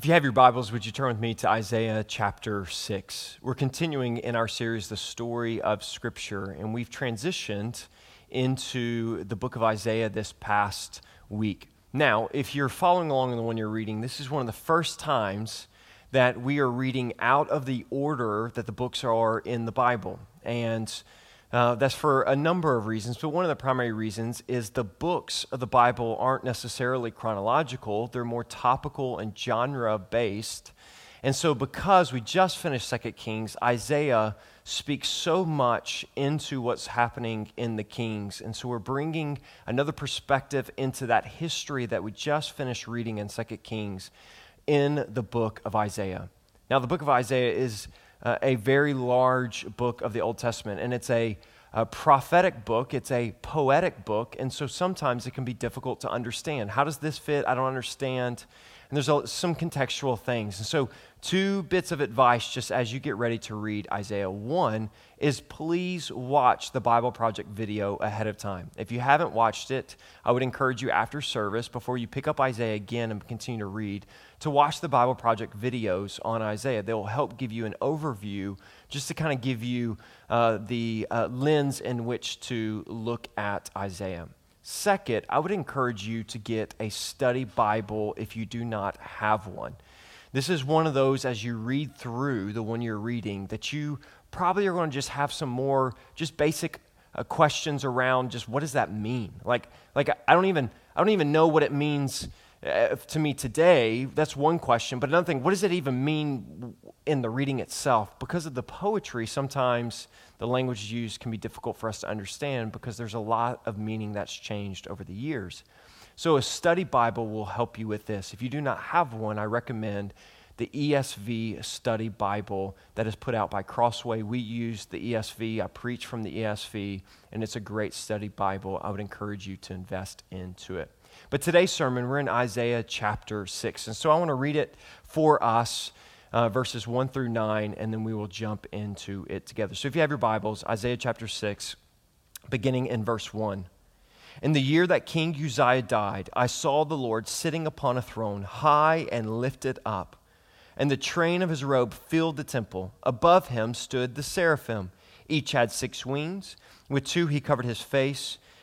If you have your Bibles, would you turn with me to Isaiah chapter 6? We're continuing in our series, The Story of Scripture, and we've transitioned into the book of Isaiah this past week. Now, if you're following along in the one you're reading, this is one of the first times that we are reading out of the order that the books are in the Bible. And uh, that's for a number of reasons, but one of the primary reasons is the books of the Bible aren't necessarily chronological, they're more topical and genre based. And so, because we just finished Second Kings, Isaiah speaks so much into what's happening in the Kings. And so, we're bringing another perspective into that history that we just finished reading in Second Kings in the book of Isaiah. Now, the book of Isaiah is uh, a very large book of the Old Testament, and it's a, a, prophetic book, it's a poetic book, and so sometimes it can be difficult to understand. How does this fit? I don't understand. And there's a, some contextual things. And so, two bits of advice just as you get ready to read Isaiah. One is please watch the Bible Project video ahead of time. If you haven't watched it, I would encourage you after service, before you pick up Isaiah again and continue to read, to watch the Bible Project videos on Isaiah. They will help give you an overview, just to kind of give you uh, the uh, lens in which to look at Isaiah. Second, I would encourage you to get a study Bible if you do not have one. This is one of those, as you read through the one you're reading, that you probably are going to just have some more just basic uh, questions around just what does that mean? Like, like I don't even I don't even know what it means uh, to me today. That's one question. But another thing, what does it even mean in the reading itself? Because of the poetry, sometimes the language used can be difficult for us to understand because there's a lot of meaning that's changed over the years. So, a study Bible will help you with this. If you do not have one, I recommend the ESV study Bible that is put out by Crossway. We use the ESV. I preach from the ESV, and it's a great study Bible. I would encourage you to invest into it. But today's sermon, we're in Isaiah chapter 6. And so I want to read it for us, uh, verses 1 through 9, and then we will jump into it together. So if you have your Bibles, Isaiah chapter 6, beginning in verse 1. In the year that King Uzziah died, I saw the Lord sitting upon a throne, high and lifted up, and the train of his robe filled the temple. Above him stood the seraphim. Each had six wings. With two he covered his face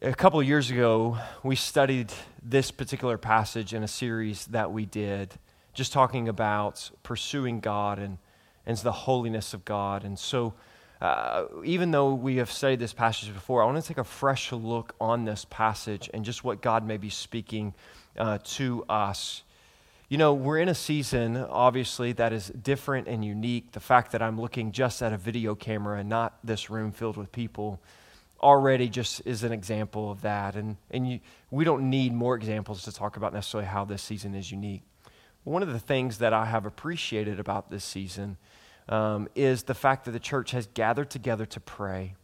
a couple years ago, we studied this particular passage in a series that we did, just talking about pursuing God and, and the holiness of God. And so, uh, even though we have studied this passage before, I want to take a fresh look on this passage and just what God may be speaking uh, to us. You know, we're in a season, obviously, that is different and unique. The fact that I'm looking just at a video camera and not this room filled with people already just is an example of that. And, and you, we don't need more examples to talk about necessarily how this season is unique. One of the things that I have appreciated about this season um, is the fact that the church has gathered together to pray.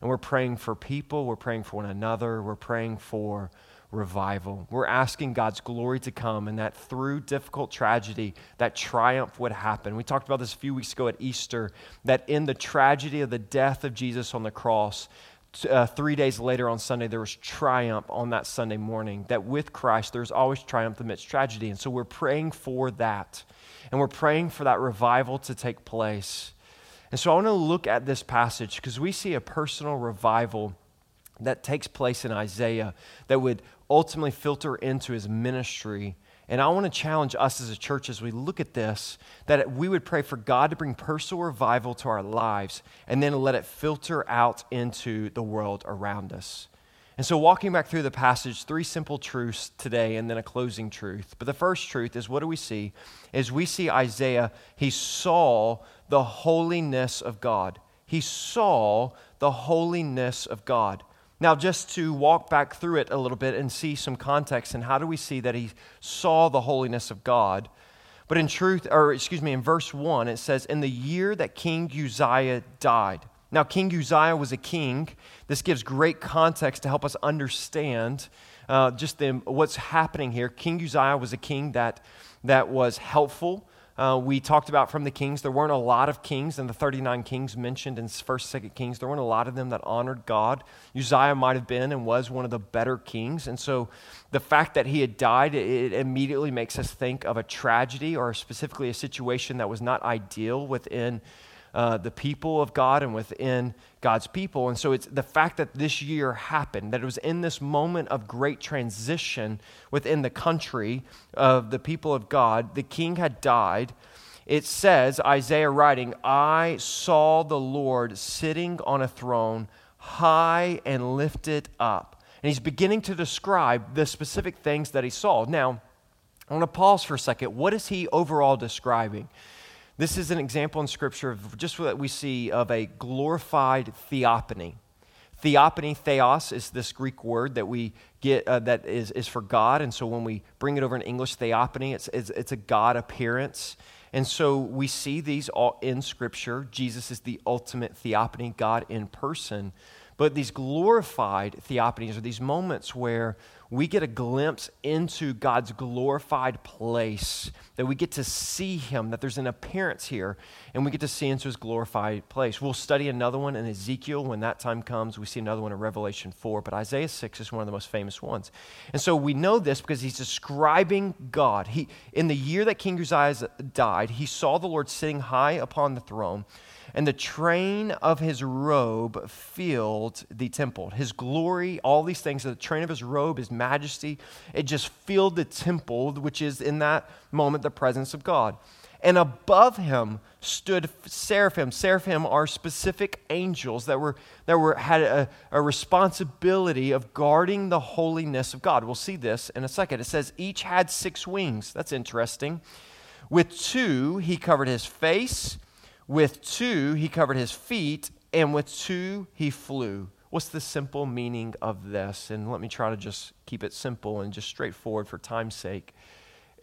And we're praying for people, we're praying for one another, we're praying for revival. We're asking God's glory to come and that through difficult tragedy, that triumph would happen. We talked about this a few weeks ago at Easter, that in the tragedy of the death of Jesus on the cross, uh, three days later on Sunday, there was triumph on that Sunday morning. That with Christ, there's always triumph amidst tragedy. And so we're praying for that. And we're praying for that revival to take place. And so I want to look at this passage because we see a personal revival that takes place in Isaiah that would ultimately filter into his ministry And I want to challenge us as a church as we look at this that we would pray for God to bring personal revival to our lives and then let it filter out into the world around us. And so, walking back through the passage, three simple truths today and then a closing truth. But the first truth is what do we see? Is we see Isaiah, he saw the holiness of God. He saw the holiness of God. Now, just to walk back through it a little bit and see some context, and how do we see that he saw the holiness of God? But in truth, or excuse me, in verse 1, it says, In the year that King Uzziah died. Now, King Uzziah was a king. This gives great context to help us understand uh, just the, what's happening here. King Uzziah was a king that, that was helpful uh, we talked about from the kings. There weren't a lot of kings in the 39 kings mentioned in 1st, 2nd Kings. There weren't a lot of them that honored God. Uzziah might have been and was one of the better kings. And so the fact that he had died, it immediately makes us think of a tragedy or specifically a situation that was not ideal within uh, the people of God and within God's people. And so it's the fact that this year happened, that it was in this moment of great transition within the country of the people of God. The king had died. It says, Isaiah writing, I saw the Lord sitting on a throne, high and lifted up. And he's beginning to describe the specific things that he saw. Now, I want to pause for a second. What is he overall describing? This is an example in Scripture of just what we see of a glorified theophany. Theophany, theos, is this Greek word that we get uh, that is, is for God. And so when we bring it over in English, theophany, it's, it's, it's a God appearance. And so we see these all in Scripture. Jesus is the ultimate theophany, God in person. But these glorified theophanies are these moments where we get a glimpse into God's glorified place, that we get to see Him, that there's an appearance here, and we get to see into His glorified place. We'll study another one in Ezekiel when that time comes. We see another one in Revelation 4, but Isaiah 6 is one of the most famous ones. And so we know this because he's describing God. He, in the year that King Uzziah died, he saw the Lord sitting high upon the throne and the train of his robe filled the temple. His glory, all these things, the train of his robe, his majesty, it just filled the temple, which is in that moment the presence of God. And above him stood seraphim. Seraphim are specific angels that were that were had a, a responsibility of guarding the holiness of God. We'll see this in a second. It says each had six wings. That's interesting. With two, he covered his face with two, he covered his feet, and with two, he flew. What's the simple meaning of this? And let me try to just keep it simple and just straightforward for time's sake.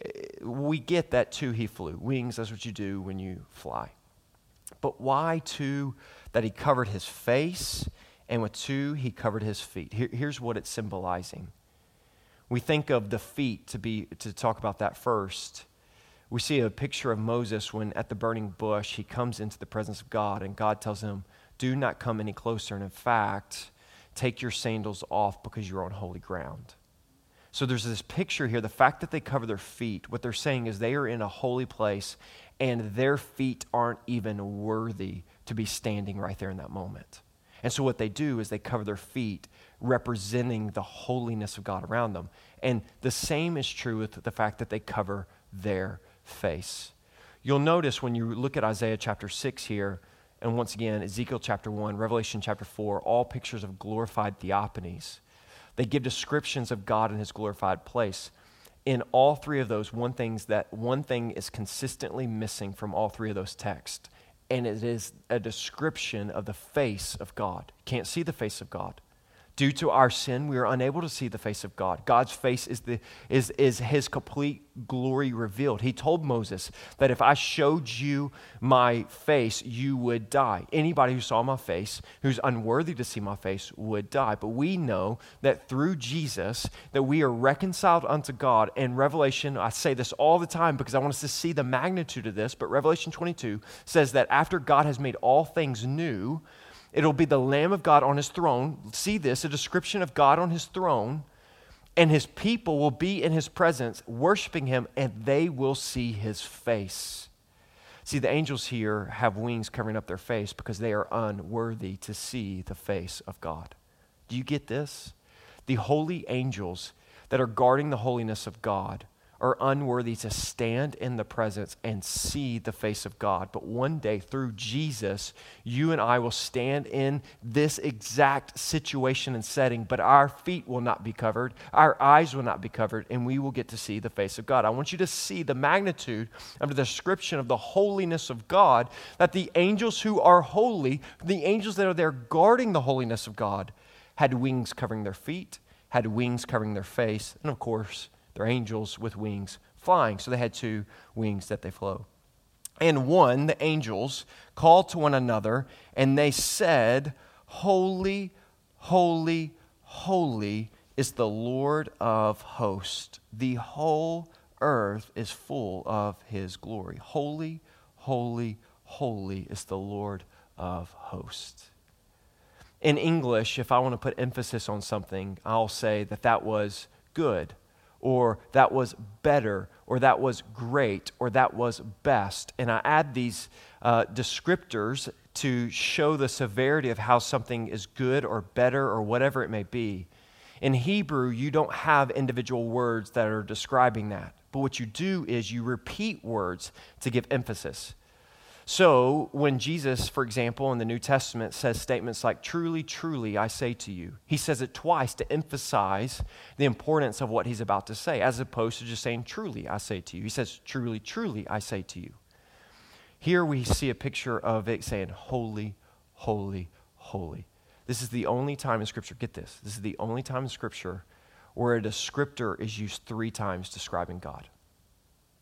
Eh, we get that two, he flew. Wings, that's what you do when you fly. But why two, that he covered his face, and with two, he covered his feet? Here, here's what it's symbolizing. We think of the feet to be to talk about that first we see a picture of Moses when at the burning bush he comes into the presence of God and God tells him, Do not come any closer. And in fact, take your sandals off because you're on holy ground. So there's this picture here. The fact that they cover their feet, what they're saying is they are in a holy place and their feet aren't even worthy to be standing right there in that moment. And so what they do is they cover their feet, representing the holiness of God around them. And the same is true with the fact that they cover their face. You'll notice when you look at Isaiah chapter 6 here, and once again, Ezekiel chapter 1, Revelation chapter 4, all pictures of glorified theophanies. They give descriptions of God in his glorified place. In all three of those, one thing's that one thing is consistently missing from all three of those texts, and it is a description of the face of God. Can't see the face of God. Due to our sin, we are unable to see the face of God. God's face is, the, is, is his complete glory revealed. He told Moses that if I showed you my face, you would die. Anybody who saw my face, who's unworthy to see my face, would die. But we know that through Jesus, that we are reconciled unto God. And Revelation, I say this all the time because I want us to see the magnitude of this, but Revelation 22 says that after God has made all things new, It'll be the Lamb of God on his throne. See this, a description of God on his throne, and his people will be in his presence, worshiping him, and they will see his face. See, the angels here have wings covering up their face because they are unworthy to see the face of God. Do you get this? The holy angels that are guarding the holiness of God are unworthy to stand in the presence and see the face of God. But one day, through Jesus, you and I will stand in this exact situation and setting, but our feet will not be covered, our eyes will not be covered, and we will get to see the face of God. I want you to see the magnitude of the description of the holiness of God, that the angels who are holy, the angels that are there guarding the holiness of God, had wings covering their feet, had wings covering their face, and of course, they're angels with wings flying. So they had two wings that they flew. And one, the angels, called to one another, and they said, Holy, holy, holy is the Lord of hosts. The whole earth is full of his glory. Holy, holy, holy is the Lord of hosts. In English, if I want to put emphasis on something, I'll say that that was good or that was better, or that was great, or that was best. And I add these uh, descriptors to show the severity of how something is good or better or whatever it may be. In Hebrew, you don't have individual words that are describing that. But what you do is you repeat words to give emphasis. So, when Jesus, for example, in the New Testament says statements like, Truly, truly, I say to you, he says it twice to emphasize the importance of what he's about to say, as opposed to just saying, Truly, I say to you. He says, Truly, truly, I say to you. Here we see a picture of it saying, Holy, holy, holy. This is the only time in Scripture, get this, this is the only time in Scripture where a descriptor is used three times describing God.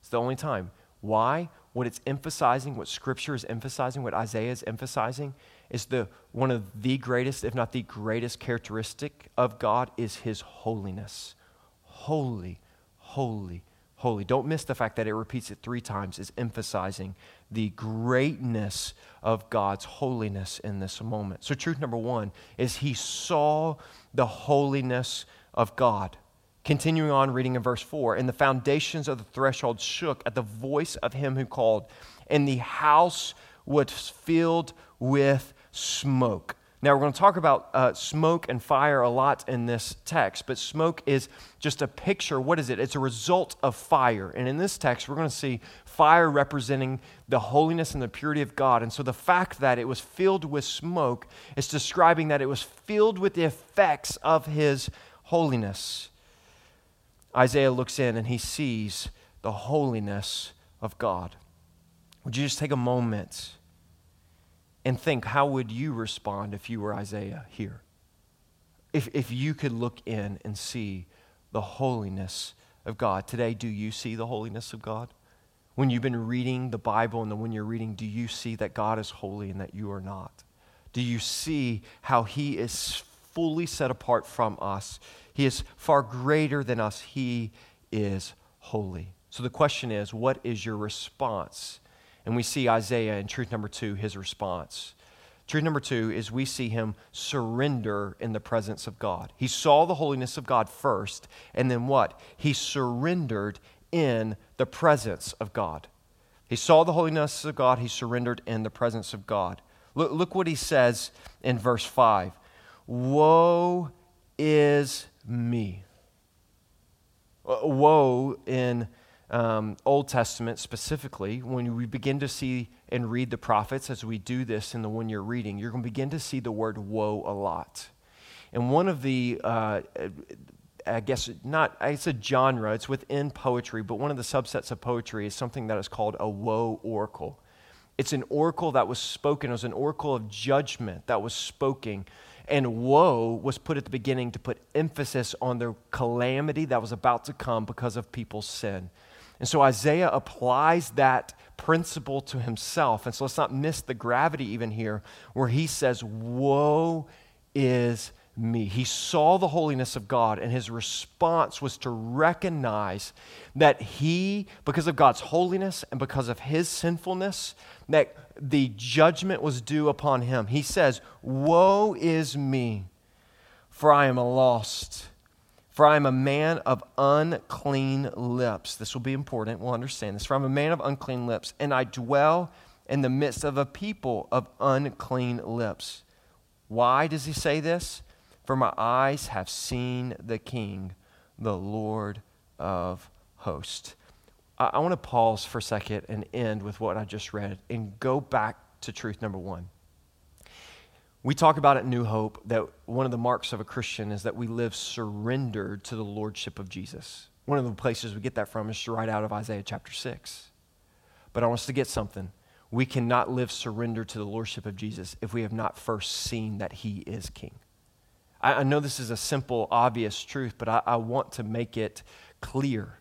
It's the only time. Why? what it's emphasizing, what Scripture is emphasizing, what Isaiah is emphasizing, is the one of the greatest, if not the greatest characteristic of God is his holiness. Holy, holy, holy. Don't miss the fact that it repeats it three times, is emphasizing the greatness of God's holiness in this moment. So, truth number one is he saw the holiness of God. Continuing on reading in verse 4 And the foundations of the threshold shook at the voice of him who called, and the house was filled with smoke. Now, we're going to talk about uh, smoke and fire a lot in this text, but smoke is just a picture. What is it? It's a result of fire. And in this text, we're going to see fire representing the holiness and the purity of God. And so the fact that it was filled with smoke is describing that it was filled with the effects of his holiness. Isaiah looks in and he sees the holiness of God. Would you just take a moment and think how would you respond if you were Isaiah here? If, if you could look in and see the holiness of God. Today, do you see the holiness of God? When you've been reading the Bible and then when you're reading, do you see that God is holy and that you are not? Do you see how He is fully set apart from us he is far greater than us. He is holy. So the question is, what is your response? And we see Isaiah in truth number two, his response. Truth number two is we see him surrender in the presence of God. He saw the holiness of God first, and then what? He surrendered in the presence of God. He saw the holiness of God, he surrendered in the presence of God. Look, look what he says in verse 5 Woe is me. Uh, woe in um, Old Testament specifically, when we begin to see and read the prophets, as we do this in the one you're reading, you're going to begin to see the word woe a lot. And one of the, uh, I guess, not, it's a genre, it's within poetry, but one of the subsets of poetry is something that is called a woe oracle. It's an oracle that was spoken, it was an oracle of judgment that was spoken and woe was put at the beginning to put emphasis on the calamity that was about to come because of people's sin. And so Isaiah applies that principle to himself. And so let's not miss the gravity even here, where he says, Woe is me. He saw the holiness of God, and his response was to recognize that he, because of God's holiness and because of his sinfulness, that the judgment was due upon him. He says, Woe is me, for I am lost. For I am a man of unclean lips. This will be important. We'll understand this. For I'm a man of unclean lips, and I dwell in the midst of a people of unclean lips. Why does he say this? For my eyes have seen the King, the Lord of hosts. I, I want to pause for a second and end with what I just read and go back to truth number one. We talk about at New Hope that one of the marks of a Christian is that we live surrendered to the Lordship of Jesus. One of the places we get that from is right out of Isaiah chapter 6. But I want us to get something. We cannot live surrendered to the Lordship of Jesus if we have not first seen that He is King. I, I know this is a simple, obvious truth, but I, I want to make it clear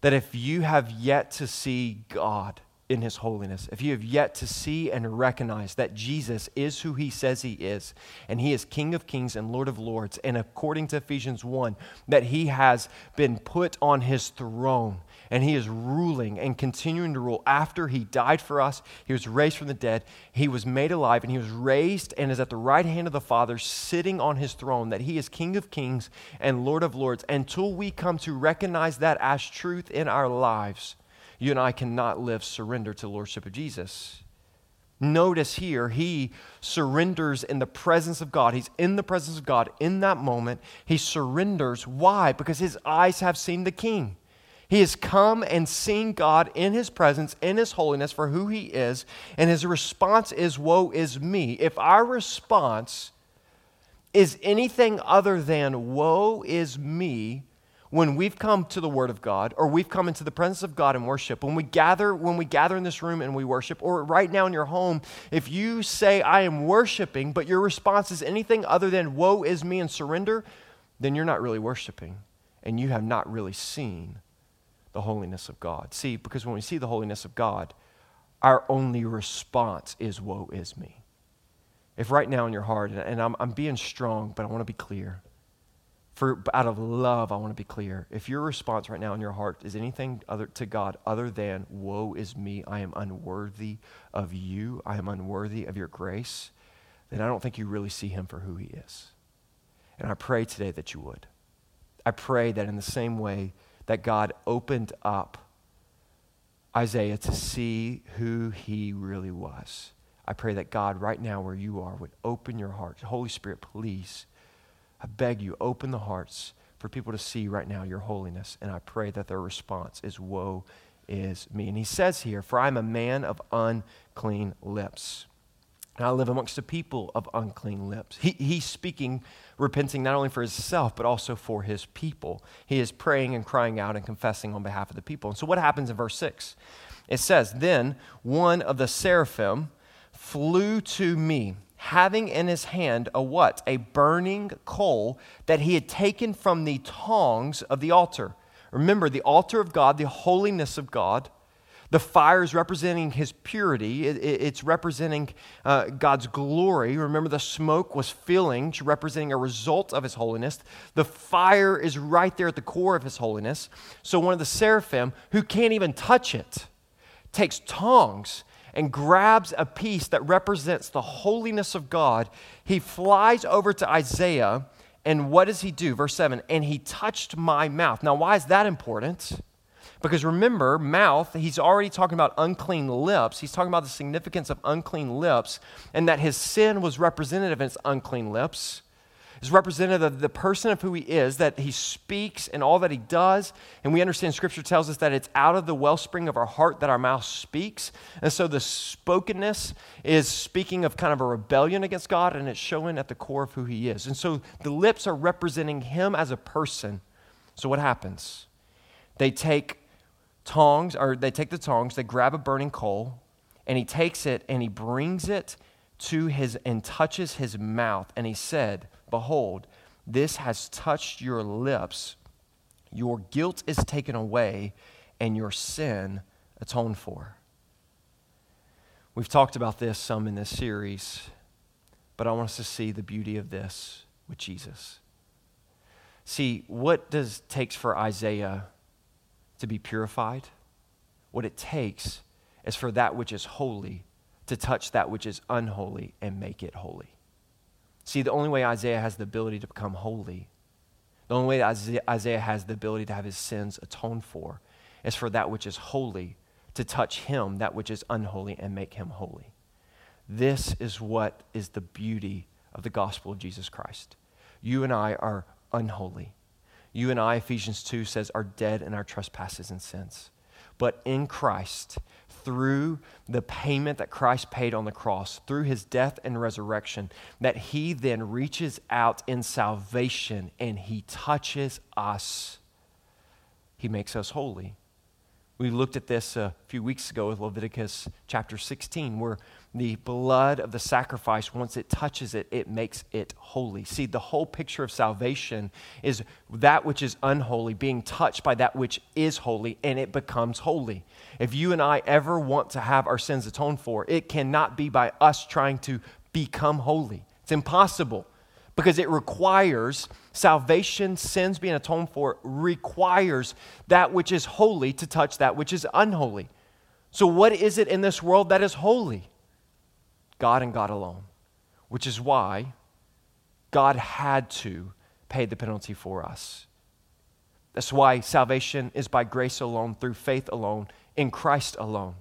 that if you have yet to see God, in his holiness, if you have yet to see and recognize that Jesus is who he says he is, and he is King of kings and Lord of lords, and according to Ephesians 1, that he has been put on his throne and he is ruling and continuing to rule after he died for us. He was raised from the dead. He was made alive and he was raised and is at the right hand of the Father, sitting on his throne, that he is King of kings and Lord of lords. Until we come to recognize that as truth in our lives, you and I cannot live surrender to the Lordship of Jesus. Notice here, he surrenders in the presence of God. He's in the presence of God in that moment. He surrenders. Why? Because his eyes have seen the King. He has come and seen God in his presence, in his holiness for who he is, and his response is, Woe is me. If our response is anything other than, Woe is me, when we've come to the word of god or we've come into the presence of god and worship when we gather when we gather in this room and we worship or right now in your home if you say i am worshiping but your response is anything other than woe is me and surrender then you're not really worshiping and you have not really seen the holiness of God. See, because when we see the holiness of God, our only response is, Woe is me. If right now in your heart, and I'm, I'm being strong, but I want to be clear. For out of love, I want to be clear. If your response right now in your heart is anything other to God other than "Woe is me! I am unworthy of you. I am unworthy of your grace," then I don't think you really see Him for who He is. And I pray today that you would. I pray that in the same way that God opened up Isaiah to see who he really was. I pray that God, right now where you are, would open your heart. Holy Spirit, please, I beg you, open the hearts for people to see right now your holiness. And I pray that their response is, Woe is me. And he says here, For I'm a man of unclean lips. And I live amongst a people of unclean lips. He, he's speaking, repenting not only for himself, but also for his people. He is praying and crying out and confessing on behalf of the people. And so, what happens in verse 6? It says, Then one of the seraphim flew to me, having in his hand a what? A burning coal that he had taken from the tongs of the altar. Remember, the altar of God, the holiness of God the fire is representing his purity, it's representing uh, God's glory. Remember, the smoke was filling, representing a result of his holiness. The fire is right there at the core of his holiness. So, one of the seraphim, who can't even touch it, takes tongs and grabs a piece that represents the holiness of God. He flies over to Isaiah, and what does he do? Verse 7 And he touched my mouth. Now, why is that important? Because remember, mouth, he's already talking about unclean lips. He's talking about the significance of unclean lips and that his sin was representative of his unclean lips. Is representative of the person of who he is, that he speaks and all that he does. And we understand scripture tells us that it's out of the wellspring of our heart that our mouth speaks. And so the spokenness is speaking of kind of a rebellion against God and it's showing at the core of who he is. And so the lips are representing him as a person. So what happens? They take tongs, or they take the tongs, they grab a burning coal, and he takes it and he brings it to his and touches his mouth. And he said, Behold, this has touched your lips. Your guilt is taken away, and your sin atoned for. We've talked about this some in this series, but I want us to see the beauty of this with Jesus. See, what does takes for Isaiah to be purified. What it takes is for that which is holy to touch that which is unholy and make it holy. See, the only way Isaiah has the ability to become holy, the only way Isaiah has the ability to have his sins atoned for, is for that which is holy to touch him, that which is unholy, and make him holy. This is what is the beauty of the gospel of Jesus Christ. You and I are unholy. You and I, Ephesians 2 says, are dead in our trespasses and sins. But in Christ, through the payment that Christ paid on the cross, through his death and resurrection, that he then reaches out in salvation and he touches us. He makes us holy. We looked at this a few weeks ago with Leviticus chapter 16, where the blood of the sacrifice, once it touches it, it makes it holy. See, the whole picture of salvation is that which is unholy being touched by that which is holy, and it becomes holy. If you and I ever want to have our sins atoned for, it cannot be by us trying to become holy. It's impossible because it requires salvation, sins being atoned for, requires that which is holy to touch that which is unholy. So, what is it in this world that is holy? God and God alone, which is why God had to pay the penalty for us. That's why salvation is by grace alone, through faith alone, in Christ alone.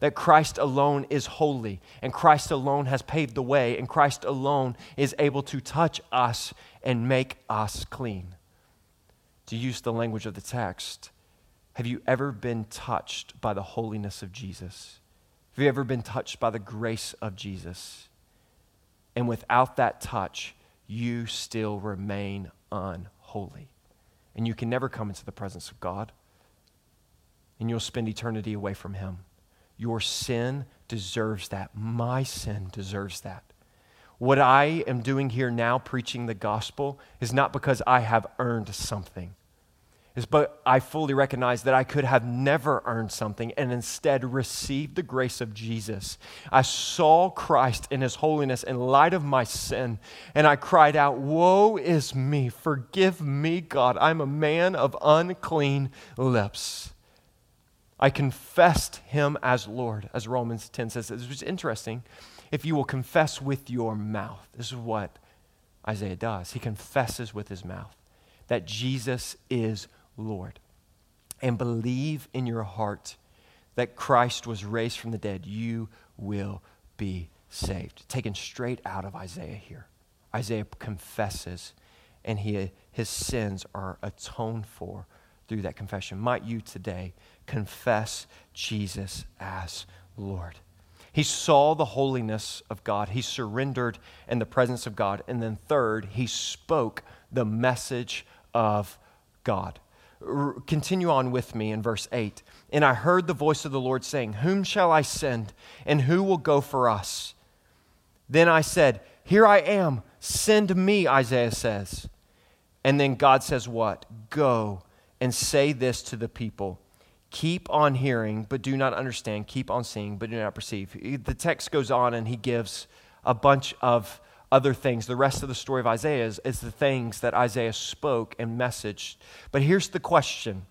That Christ alone is holy, and Christ alone has paved the way, and Christ alone is able to touch us and make us clean. To use the language of the text, have you ever been touched by the holiness of Jesus? Have you ever been touched by the grace of Jesus? And without that touch, you still remain unholy. And you can never come into the presence of God. And you'll spend eternity away from Him. Your sin deserves that. My sin deserves that. What I am doing here now, preaching the gospel, is not because I have earned something is but I fully recognize that I could have never earned something and instead received the grace of Jesus. I saw Christ in his holiness in light of my sin, and I cried out, Woe is me! Forgive me, God. I'm a man of unclean lips. I confessed him as Lord, as Romans 10 says. This is interesting. If you will confess with your mouth, this is what Isaiah does. He confesses with his mouth that Jesus is Lord and believe in your heart that Christ was raised from the dead, you will be saved. Taken straight out of Isaiah here. Isaiah confesses, and he, his sins are atoned for through that confession. Might you today confess Jesus as Lord? He saw the holiness of God. He surrendered in the presence of God. And then, third, he spoke the message of God continue on with me in verse 8. And I heard the voice of the Lord saying, Whom shall I send, and who will go for us? Then I said, Here I am, send me, Isaiah says. And then God says, What? Go and say this to the people. Keep on hearing, but do not understand. Keep on seeing, but do not perceive. The text goes on and he gives a bunch of other things. The rest of the story of Isaiah is, is the things that Isaiah spoke and messaged. But here's the question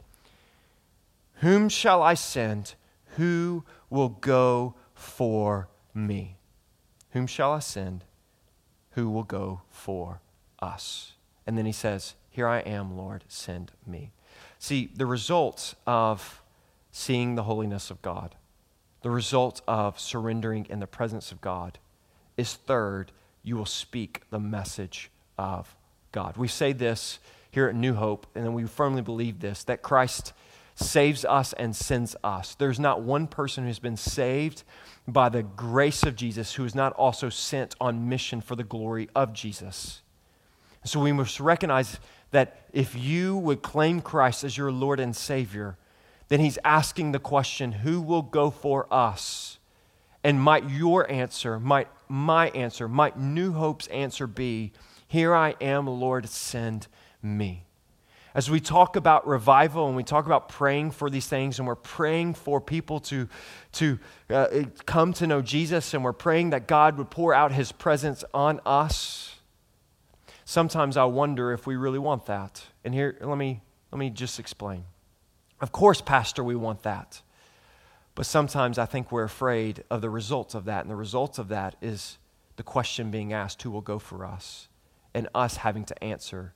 Whom shall I send? Who will go for me? Whom shall I send? Who will go for us? And then he says, Here I am, Lord, send me. See, the results of seeing the holiness of God, the result of surrendering in the presence of God, is third, you will speak the message of God. We say this here at New Hope, and we firmly believe this that Christ saves us and sends us. There's not one person who's been saved by the grace of Jesus who is not also sent on mission for the glory of Jesus. So we must recognize that if you would claim Christ as your Lord and Savior, then He's asking the question who will go for us? And might your answer, might my answer, might New Hope's answer be, Here I am, Lord, send me. As we talk about revival and we talk about praying for these things, and we're praying for people to, to uh, come to know Jesus, and we're praying that God would pour out his presence on us, sometimes I wonder if we really want that. And here, let me, let me just explain. Of course, Pastor, we want that. But sometimes I think we're afraid of the results of that. And the results of that is the question being asked who will go for us? And us having to answer,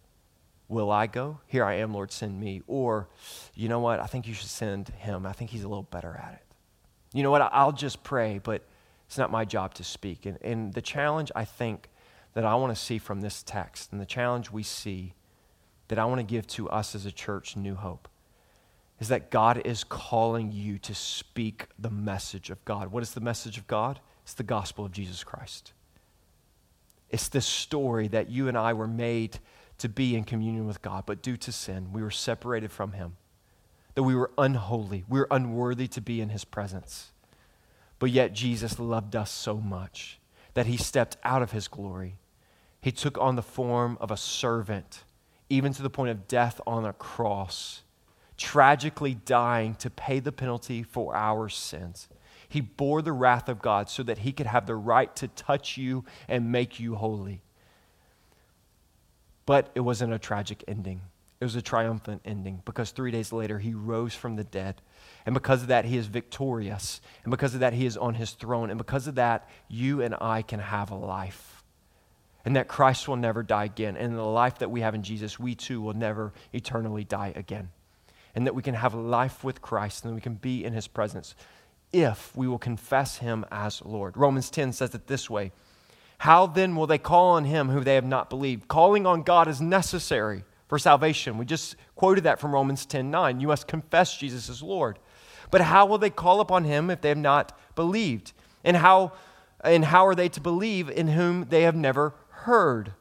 Will I go? Here I am, Lord, send me. Or, you know what? I think you should send him. I think he's a little better at it. You know what? I'll just pray, but it's not my job to speak. And, and the challenge I think that I want to see from this text, and the challenge we see that I want to give to us as a church, New Hope, is that God is calling you to speak the message of God. What is the message of God? It's the gospel of Jesus Christ. It's this story that you and I were made to be in communion with God, but due to sin, we were separated from Him. That we were unholy, we were unworthy to be in His presence. But yet, Jesus loved us so much that He stepped out of His glory. He took on the form of a servant, even to the point of death on a cross, tragically dying to pay the penalty for our sins. He bore the wrath of God so that he could have the right to touch you and make you holy. But it wasn't a tragic ending. It was a triumphant ending because three days later he rose from the dead. And because of that, he is victorious. And because of that, he is on his throne. And because of that, you and I can have a life. And that Christ will never die again. And in the life that we have in Jesus, we too will never eternally die again. And that we can have life with Christ and we can be in his presence if we will confess him as Lord. Romans 10 says it this way how then will they call on him who they have not believed? Calling on God is necessary for salvation. We just quoted that from Romans 10 9. You must confess Jesus as Lord. But how will they call upon him if they have not believed? And how, and how are they to believe in whom they have never heard?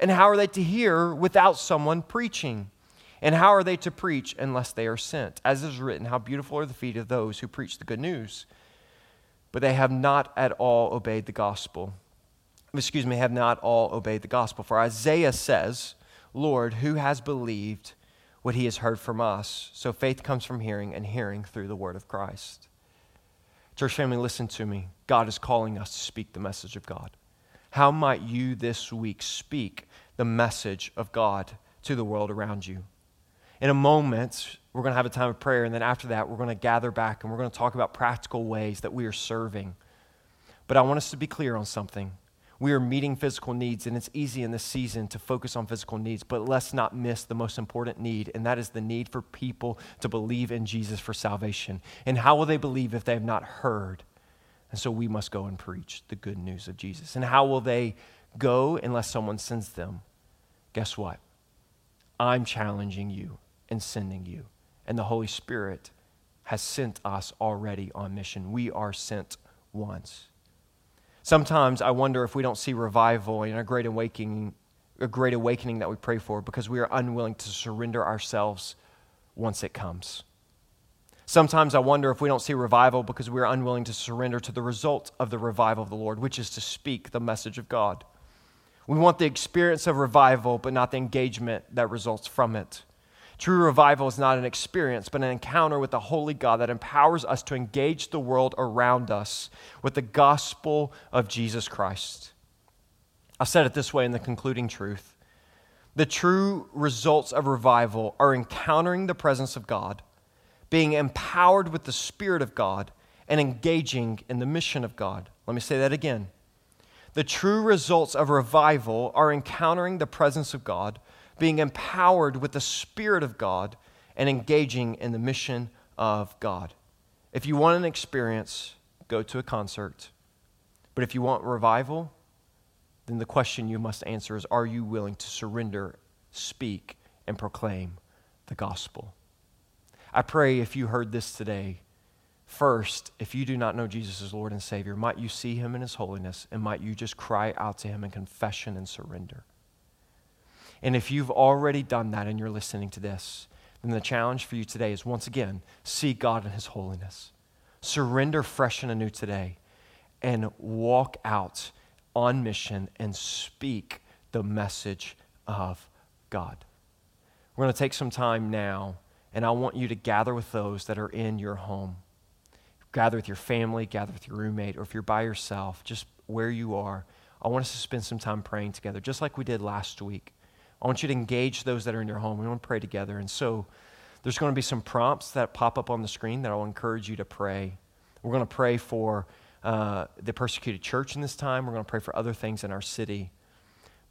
And how are they to hear without someone preaching? And how are they to preach unless they are sent? As is written, how beautiful are the feet of those who preach the good news. But they have not at all obeyed the gospel excuse me, have not all obeyed the gospel. For Isaiah says, Lord, who has believed what he has heard from us? So faith comes from hearing, and hearing through the word of Christ. Church family, listen to me. God is calling us to speak the message of God. How might you this week speak the message of God to the world around you? In a moment, we're going to have a time of prayer, and then after that, we're going to gather back and we're going to talk about practical ways that we are serving. But I want us to be clear on something we are meeting physical needs, and it's easy in this season to focus on physical needs, but let's not miss the most important need, and that is the need for people to believe in Jesus for salvation. And how will they believe if they have not heard? And so we must go and preach the good news of Jesus. And how will they go unless someone sends them? Guess what? I'm challenging you and sending you. And the Holy Spirit has sent us already on mission. We are sent once. Sometimes I wonder if we don't see revival and a great awakening, a great awakening that we pray for because we are unwilling to surrender ourselves once it comes. Sometimes I wonder if we don't see revival because we are unwilling to surrender to the result of the revival of the Lord, which is to speak the message of God. We want the experience of revival, but not the engagement that results from it. True revival is not an experience, but an encounter with the Holy God that empowers us to engage the world around us with the gospel of Jesus Christ. I've said it this way in the concluding truth the true results of revival are encountering the presence of God, being empowered with the Spirit of God, and engaging in the mission of God. Let me say that again. The true results of revival are encountering the presence of God being empowered with the Spirit of God and engaging in the mission of God. If you want an experience, go to a concert. But if you want revival, then the question you must answer is Are you willing to surrender, speak, and proclaim the gospel? I pray if you heard this today, first, if you do not know Jesus as Lord and Savior, might you see him in his holiness and might you just cry out to him in confession and surrender. And if you've already done that and you're listening to this, then the challenge for you today is once again, see God in His holiness. Surrender fresh and anew today and walk out on mission and speak the message of God. We're going to take some time now, and I want you to gather with those that are in your home. Gather with your family, gather with your roommate, or if you're by yourself, just where you are. I want us to spend some time praying together, just like we did last week. I want you to engage those that are in your home. We want to pray together. And so there's going to be some prompts that pop up on the screen that I'll encourage you to pray. We're going to pray for uh, the persecuted church in this time. We're going to pray for other things in our city.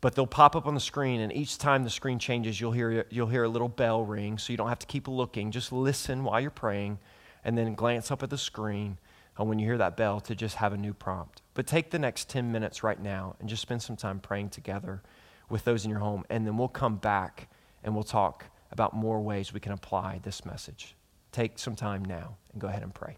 But they'll pop up on the screen, and each time the screen changes, you'll hear, you'll hear a little bell ring, so you don't have to keep looking. Just listen while you're praying, and then glance up at the screen and when you hear that bell to just have a new prompt. But take the next 10 minutes right now and just spend some time praying together with those in your home, and then we'll come back and we'll talk about more ways we can apply this message. Take some time now and go ahead and pray.